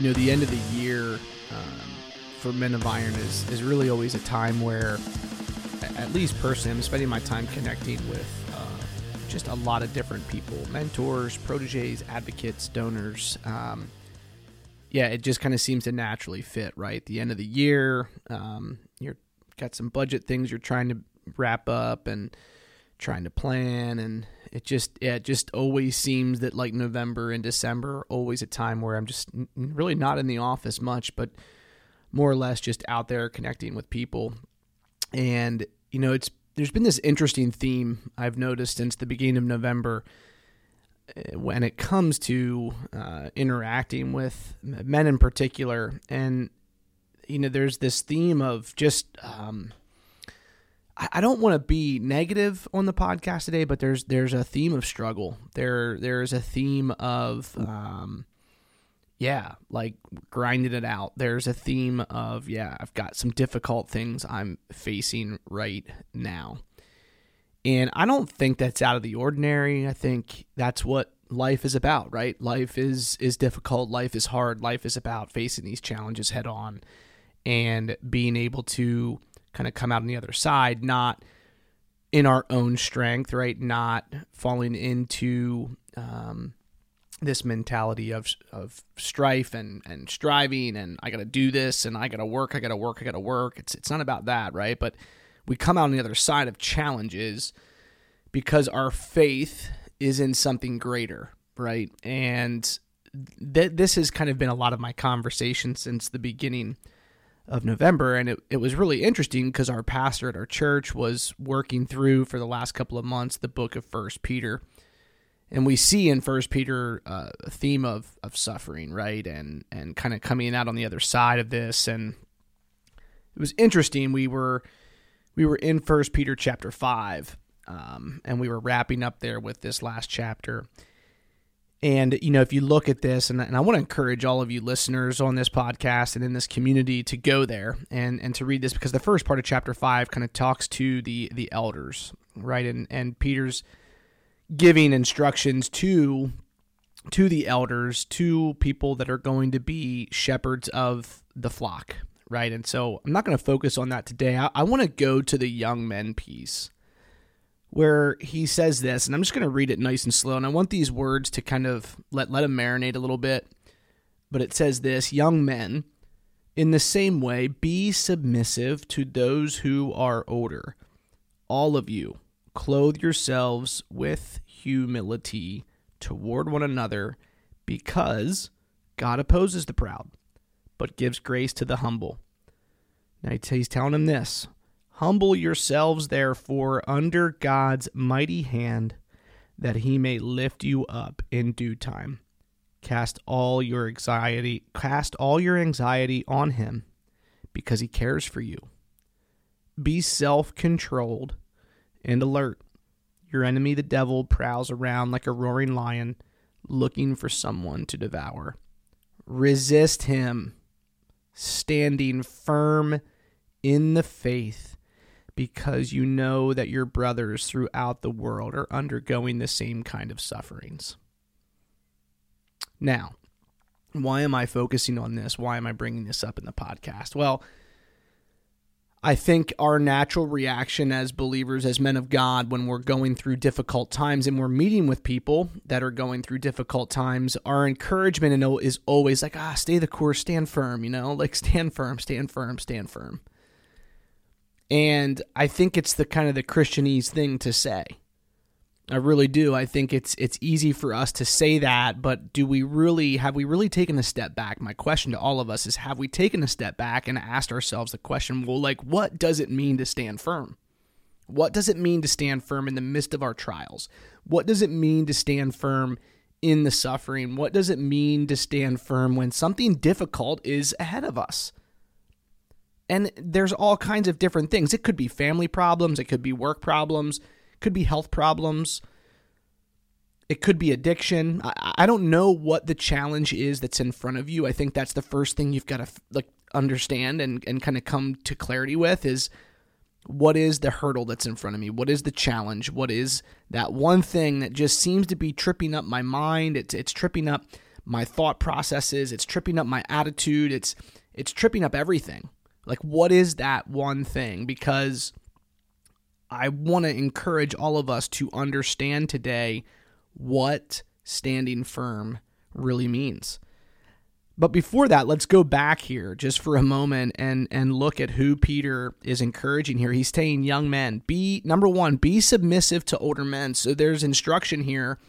you know, the end of the year um, for Men of Iron is, is really always a time where, at least personally, I'm spending my time connecting with uh, just a lot of different people mentors, proteges, advocates, donors. Um, yeah, it just kind of seems to naturally fit, right? The end of the year, um, you're got some budget things you're trying to wrap up and trying to plan and it just it just always seems that like November and December are always a time where I'm just really not in the office much, but more or less just out there connecting with people. And you know, it's there's been this interesting theme I've noticed since the beginning of November eh, when it comes to uh, interacting with men in particular, and you know, there's this theme of just um, I don't want to be negative on the podcast today, but there's there's a theme of struggle. There there's a theme of um, yeah, like grinding it out. There's a theme of yeah, I've got some difficult things I'm facing right now. And I don't think that's out of the ordinary. I think that's what life is about, right? Life is is difficult, life is hard, life is about facing these challenges head on and being able to kind of come out on the other side, not in our own strength, right? Not falling into um, this mentality of of strife and and striving, and I got to do this, and I got to work, I got to work, I got to work. It's it's not about that, right? But we come out on the other side of challenges because our faith is in something greater, right? And th- this has kind of been a lot of my conversation since the beginning of November. And it, it was really interesting because our pastor at our church was working through for the last couple of months the book of First Peter. And we see in First Peter uh, a theme of, of suffering, right? And and kind of coming out on the other side of this. And it was interesting. We were we were in First Peter chapter five, um, and we were wrapping up there with this last chapter. And, you know, if you look at this, and, and I want to encourage all of you listeners on this podcast and in this community to go there and, and to read this because the first part of chapter five kind of talks to the, the elders, right? And, and Peter's giving instructions to to the elders, to people that are going to be shepherds of the flock, right? And so I'm not going to focus on that today. I, I want to go to the young men piece where he says this, and I'm just going to read it nice and slow. And I want these words to kind of let let them marinate a little bit. But it says this: "Young men, in the same way, be submissive to those who are older. All of you, clothe yourselves with humility toward one another, because God opposes the proud, but gives grace to the humble." Now he's telling him this Humble yourselves, therefore, under God's mighty hand, that he may lift you up in due time. Cast all your anxiety, cast all your anxiety on him, because he cares for you. Be self-controlled and alert. Your enemy, the devil, prowls around like a roaring lion, looking for someone to devour. Resist him, standing firm in the faith because you know that your brothers throughout the world are undergoing the same kind of sufferings. Now, why am I focusing on this? Why am I bringing this up in the podcast? Well, I think our natural reaction as believers, as men of God, when we're going through difficult times and we're meeting with people that are going through difficult times, our encouragement is always like, ah, stay the course, stand firm, you know, like stand firm, stand firm, stand firm. And I think it's the kind of the Christianese thing to say. I really do. I think it's it's easy for us to say that, but do we really have we really taken a step back? My question to all of us is have we taken a step back and asked ourselves the question, well like what does it mean to stand firm? What does it mean to stand firm in the midst of our trials? What does it mean to stand firm in the suffering? What does it mean to stand firm when something difficult is ahead of us? And there's all kinds of different things. It could be family problems, it could be work problems, it could be health problems, it could be addiction. I, I don't know what the challenge is that's in front of you. I think that's the first thing you've got to like understand and, and kind of come to clarity with is what is the hurdle that's in front of me? What is the challenge? What is that one thing that just seems to be tripping up my mind? It's it's tripping up my thought processes, it's tripping up my attitude, it's it's tripping up everything. Like what is that one thing? Because I want to encourage all of us to understand today what standing firm really means. But before that, let's go back here just for a moment and and look at who Peter is encouraging here. He's saying, "Young men, be number 1, be submissive to older men." So there's instruction here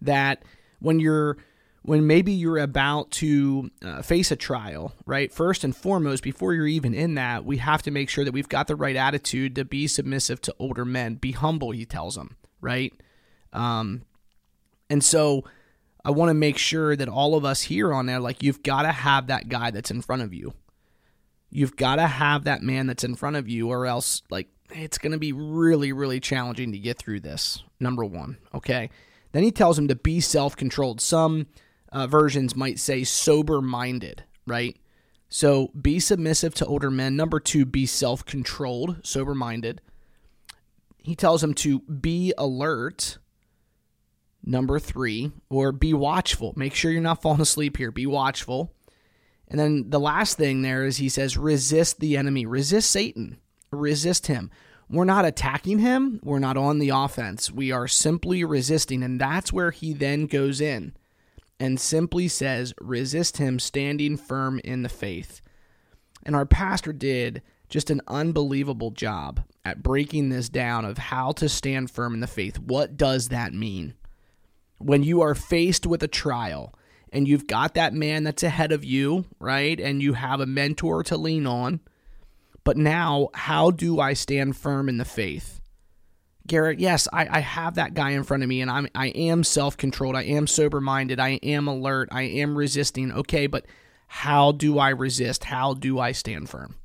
that when you're when maybe you're about to uh, face a trial, right? First and foremost, before you're even in that, we have to make sure that we've got the right attitude to be submissive to older men. Be humble, he tells them, right? Um, and so I want to make sure that all of us here on there, like, you've got to have that guy that's in front of you. You've got to have that man that's in front of you, or else, like, it's going to be really, really challenging to get through this. Number one, okay? Then he tells him to be self controlled. Some uh, versions might say sober minded, right? So be submissive to older men. Number two, be self controlled, sober minded. He tells him to be alert Number three, or be watchful. Make sure you're not falling asleep here. Be watchful. And then the last thing there is he says, resist the enemy, resist Satan, resist him. We're not attacking him, we're not on the offense. We are simply resisting. And that's where he then goes in and simply says, resist him, standing firm in the faith. And our pastor did just an unbelievable job at breaking this down of how to stand firm in the faith. What does that mean? when you are faced with a trial and you've got that man that's ahead of you, right? And you have a mentor to lean on. But now, how do I stand firm in the faith? Garrett, yes, I, I have that guy in front of me and I'm I am self-controlled, I am sober-minded, I am alert, I am resisting. Okay, but how do I resist? How do I stand firm?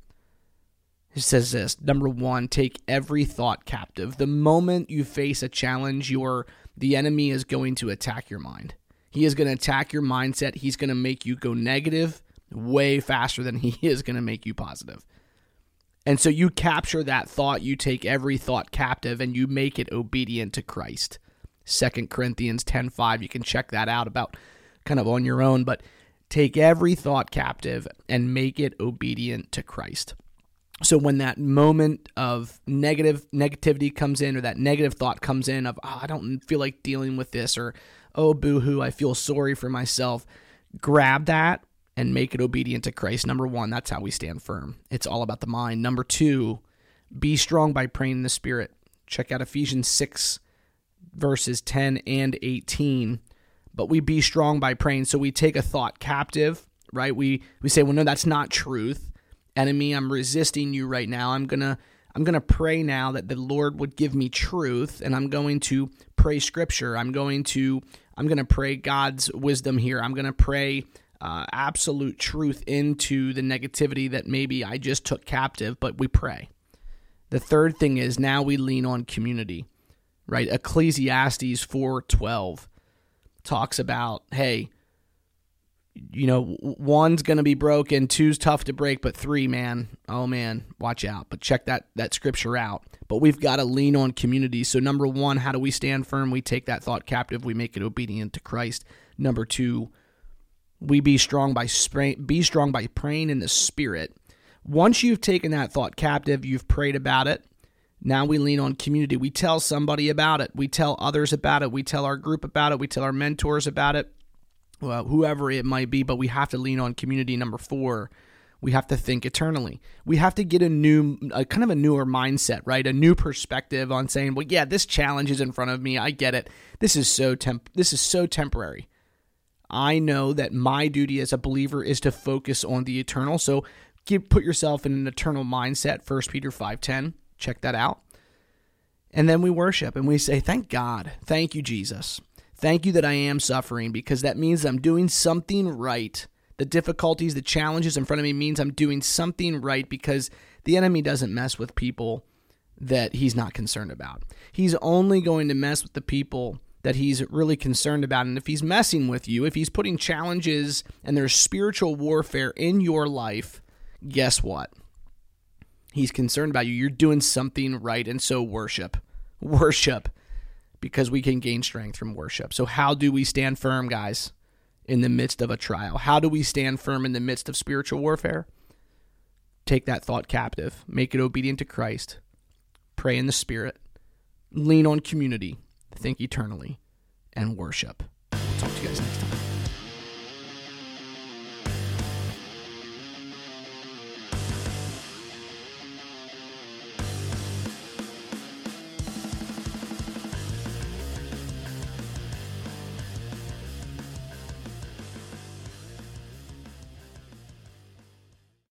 He says this number one, take every thought captive. The moment you face a challenge, you're the enemy is going to attack your mind. He is going to attack your mindset. He's going to make you go negative way faster than he is going to make you positive. And so you capture that thought, you take every thought captive and you make it obedient to Christ. Second Corinthians 10:5, you can check that out about kind of on your own, but take every thought captive and make it obedient to Christ. So when that moment of negative negativity comes in or that negative thought comes in of oh, I don't feel like dealing with this or oh boohoo I feel sorry for myself grab that and make it obedient to Christ. Number 1 that's how we stand firm. It's all about the mind. Number 2 be strong by praying in the spirit. Check out Ephesians 6 verses 10 and 18 but we be strong by praying. So we take a thought captive right? We we say well no that's not truth. Enemy i'm resisting you right now. I'm gonna i'm gonna pray now that the lord would give me truth and i'm going to pray scripture. I'm going to i'm gonna pray god's wisdom here. I'm gonna pray uh, absolute truth into the negativity that maybe i just took captive but we pray the third thing is now we lean on community right ecclesiastes 412 talks about hey you know, one's going to be broken, two's tough to break, but three, man, oh man, watch out. But check that that scripture out. But we've got to lean on community. So number 1, how do we stand firm? We take that thought captive, we make it obedient to Christ. Number 2, we be strong by be strong by praying in the spirit. Once you've taken that thought captive, you've prayed about it. Now we lean on community. We tell somebody about it. We tell others about it. We tell our group about it. We tell our mentors about it well, whoever it might be, but we have to lean on community. Number four, we have to think eternally. We have to get a new, a kind of a newer mindset, right? A new perspective on saying, well, yeah, this challenge is in front of me. I get it. This is so temp. This is so temporary. I know that my duty as a believer is to focus on the eternal. So, give, put yourself in an eternal mindset. First Peter five ten. Check that out. And then we worship and we say, "Thank God, thank you, Jesus." Thank you that I am suffering because that means I'm doing something right. The difficulties, the challenges in front of me means I'm doing something right because the enemy doesn't mess with people that he's not concerned about. He's only going to mess with the people that he's really concerned about. And if he's messing with you, if he's putting challenges and there's spiritual warfare in your life, guess what? He's concerned about you. You're doing something right. And so worship, worship, because we can gain strength from worship. So, how do we stand firm, guys, in the midst of a trial? How do we stand firm in the midst of spiritual warfare? Take that thought captive, make it obedient to Christ, pray in the Spirit, lean on community, think eternally, and worship. We'll talk to you guys next time.